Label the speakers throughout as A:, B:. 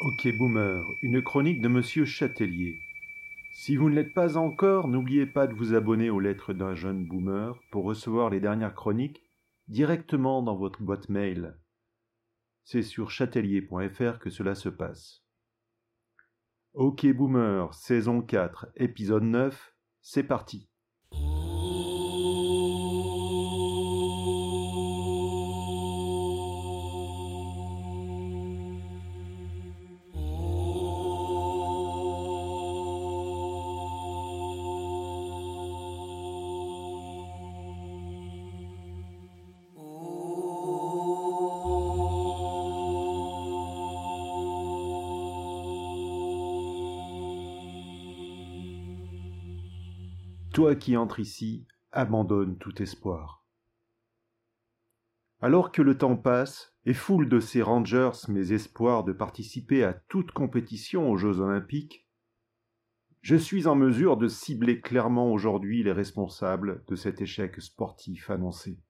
A: Ok Boomer, une chronique de Monsieur Châtelier. Si vous ne l'êtes pas encore, n'oubliez pas de vous abonner aux lettres d'un jeune boomer pour recevoir les dernières chroniques directement dans votre boîte mail. C'est sur châtelier.fr que cela se passe. Ok Boomer, saison 4, épisode 9, c'est parti. Toi qui entres ici, abandonne tout espoir. Alors que le temps passe et foule de ces rangers mes espoirs de participer à toute compétition aux Jeux olympiques, je suis en mesure de cibler clairement aujourd'hui les responsables de cet échec sportif annoncé.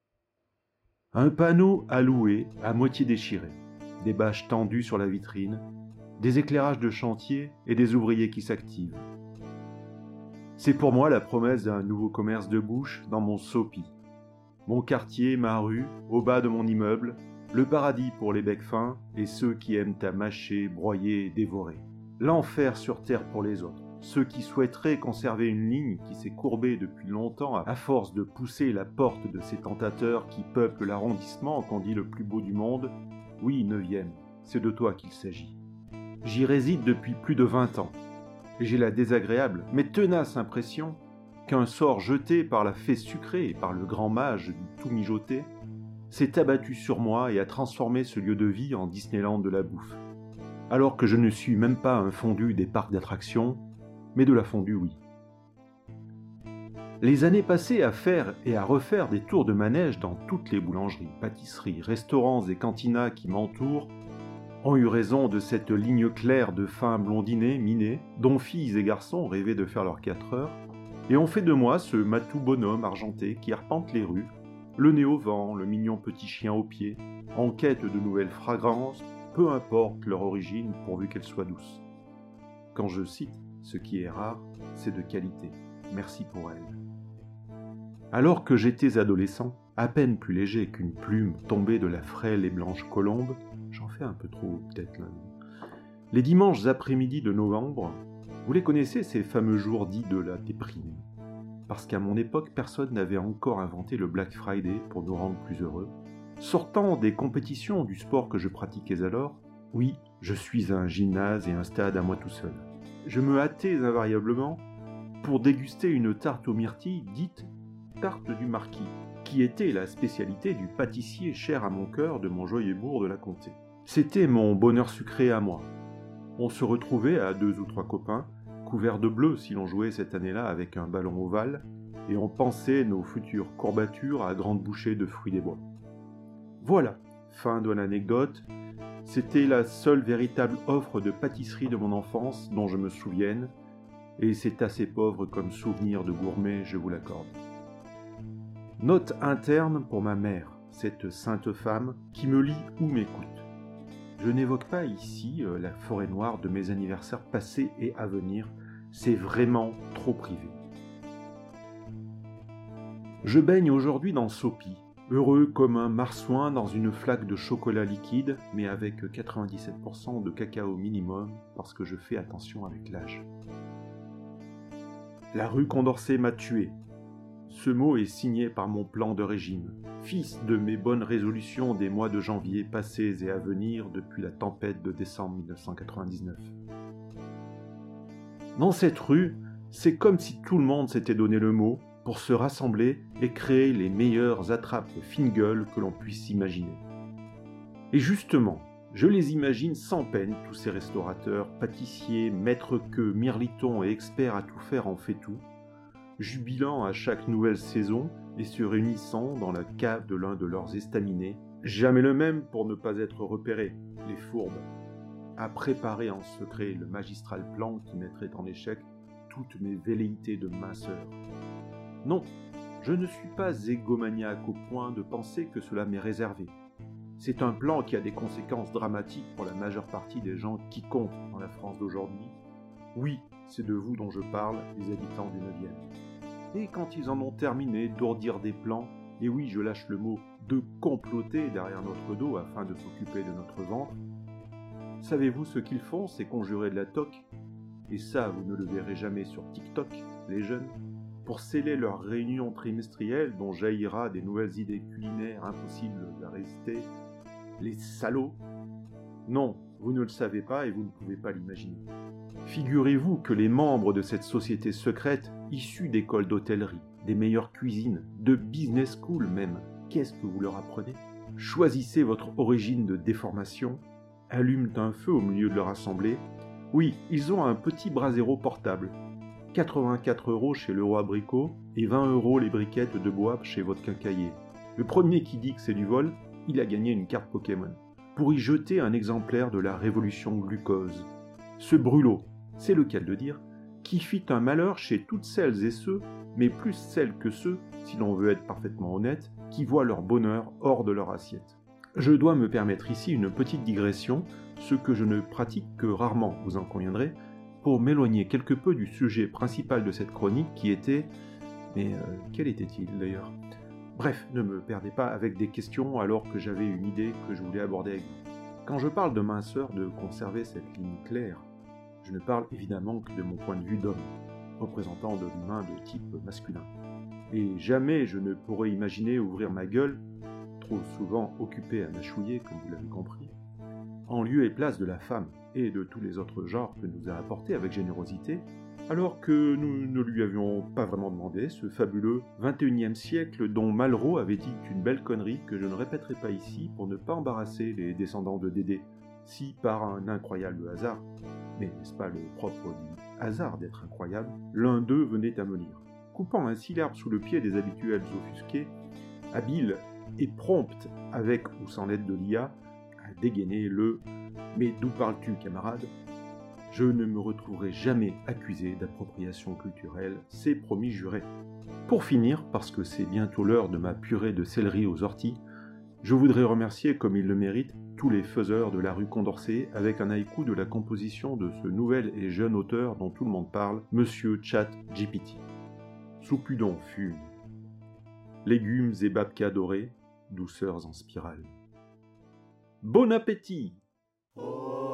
A: Un panneau alloué à moitié déchiré, des bâches tendues sur la vitrine, des éclairages de chantier et des ouvriers qui s'activent. C'est pour moi la promesse d'un nouveau commerce de bouche dans mon sopi. Mon quartier, ma rue, au bas de mon immeuble, le paradis pour les becs fins et ceux qui aiment à mâcher, broyer et dévorer. L'enfer sur terre pour les autres, ceux qui souhaiteraient conserver une ligne qui s'est courbée depuis longtemps à force de pousser la porte de ces tentateurs qui peuplent l'arrondissement qu'on dit le plus beau du monde. Oui, neuvième, c'est de toi qu'il s'agit. J'y réside depuis plus de vingt ans j'ai la désagréable mais tenace impression qu'un sort jeté par la fée sucrée et par le grand mage du tout mijoté s'est abattu sur moi et a transformé ce lieu de vie en Disneyland de la bouffe. Alors que je ne suis même pas un fondu des parcs d'attractions, mais de la fondue, oui. Les années passées à faire et à refaire des tours de manège dans toutes les boulangeries, pâtisseries, restaurants et cantinas qui m'entourent ont eu raison de cette ligne claire de fins blondinées, minées, dont filles et garçons rêvaient de faire leurs quatre heures, et ont fait de moi ce matou bonhomme argenté qui arpente les rues, le nez au vent, le mignon petit chien aux pieds, en quête de nouvelles fragrances, peu importe leur origine pourvu qu'elle soit douce. Quand je cite, ce qui est rare, c'est de qualité. Merci pour elle. Alors que j'étais adolescent, à peine plus léger qu'une plume tombée de la frêle et blanche colombe, Un peu trop, peut-être. Les dimanches après-midi de novembre, vous les connaissez ces fameux jours dits de la déprime Parce qu'à mon époque, personne n'avait encore inventé le Black Friday pour nous rendre plus heureux. Sortant des compétitions du sport que je pratiquais alors, oui, je suis un gymnase et un stade à moi tout seul. Je me hâtais invariablement pour déguster une tarte aux myrtilles dite tarte du marquis, qui était la spécialité du pâtissier cher à mon cœur de mon joyeux bourg de la comté. C'était mon bonheur sucré à moi. On se retrouvait à deux ou trois copains, couverts de bleu si l'on jouait cette année-là avec un ballon ovale, et on pensait nos futures courbatures à grandes bouchées de fruits des bois. Voilà, fin de l'anecdote. C'était la seule véritable offre de pâtisserie de mon enfance dont je me souvienne, et c'est assez pauvre comme souvenir de gourmet, je vous l'accorde. Note interne pour ma mère, cette sainte femme qui me lit ou m'écoute. Je n'évoque pas ici euh, la forêt noire de mes anniversaires passés et à venir, c'est vraiment trop privé. Je baigne aujourd'hui dans Sopi, heureux comme un marsouin dans une flaque de chocolat liquide, mais avec 97% de cacao minimum parce que je fais attention avec l'âge. La rue Condorcet m'a tué, ce mot est signé par mon plan de régime, fils de mes bonnes résolutions des mois de janvier passés et à venir depuis la tempête de décembre 1999. Dans cette rue, c'est comme si tout le monde s'était donné le mot pour se rassembler et créer les meilleures attrapes fine gueule que l'on puisse imaginer. Et justement, je les imagine sans peine, tous ces restaurateurs, pâtissiers, maîtres queux, mirlitons et experts à tout faire en fait tout, jubilant à chaque nouvelle saison et se réunissant dans la cave de l'un de leurs estaminets, jamais le même pour ne pas être repéré, les fourbes, à préparer en secret le magistral plan qui mettrait en échec toutes mes velléités de minceur. Non, je ne suis pas égomaniaque au point de penser que cela m'est réservé. C'est un plan qui a des conséquences dramatiques pour la majeure partie des gens qui comptent dans la France d'aujourd'hui. Oui, c'est de vous dont je parle, les habitants du 9e. Et quand ils en ont terminé d'ourdir des plans, et oui, je lâche le mot, de comploter derrière notre dos afin de s'occuper de notre ventre, savez-vous ce qu'ils font, ces conjurés de la toque? Et ça, vous ne le verrez jamais sur TikTok, les jeunes. Pour sceller leur réunion trimestrielle dont jaillira des nouvelles idées culinaires impossibles à résister, les salauds. Non, vous ne le savez pas et vous ne pouvez pas l'imaginer. Figurez-vous que les membres de cette société secrète, issus d'écoles d'hôtellerie, des meilleures cuisines, de business school même, qu'est-ce que vous leur apprenez? Choisissez votre origine de déformation, allument un feu au milieu de leur assemblée. Oui, ils ont un petit brasero portable. 84 euros chez le roi Abricot et 20 euros les briquettes de bois chez votre quincailler. Le premier qui dit que c'est du vol, il a gagné une carte Pokémon. Pour y jeter un exemplaire de la révolution glucose. Ce brûlot, c'est lequel de dire, qui fit un malheur chez toutes celles et ceux, mais plus celles que ceux, si l'on veut être parfaitement honnête, qui voient leur bonheur hors de leur assiette. Je dois me permettre ici une petite digression, ce que je ne pratique que rarement, vous en conviendrez, pour m'éloigner quelque peu du sujet principal de cette chronique qui était... Mais euh, quel était-il d'ailleurs? Bref, ne me perdez pas avec des questions alors que j'avais une idée que je voulais aborder avec vous. Quand je parle de minceur, de conserver cette ligne claire, je ne parle évidemment que de mon point de vue d'homme, représentant de l'humain de type masculin. Et jamais je ne pourrais imaginer ouvrir ma gueule, trop souvent occupé à mâchouiller, comme vous l'avez compris, en lieu et place de la femme et de tous les autres genres que nous a apportés avec générosité, alors que nous ne lui avions pas vraiment demandé ce fabuleux 21e siècle dont Malraux avait dit une belle connerie que je ne répéterai pas ici pour ne pas embarrasser les descendants de Dédé, si par un incroyable hasard, mais n'est-ce pas le propre du hasard d'être incroyable, l'un d'eux venait à me lire. Coupant ainsi l'herbe sous le pied des habituels offusqués, habile et prompte avec ou sans l'aide de l'IA à dégainer le Mais d'où parles-tu, camarade? Je ne me retrouverai jamais accusé d'appropriation culturelle, c'est promis juré. Pour finir, parce que c'est bientôt l'heure de ma purée de céleri aux orties, je voudrais remercier, comme il le mérite, tous les faiseurs de la rue Condorcet avec un haïku de la composition de ce nouvel et jeune auteur dont tout le monde parle, Monsieur Chat GPT. Soupudon fume. Légumes et babkas dorés, douceurs en spirale. Bon appétit! Oh.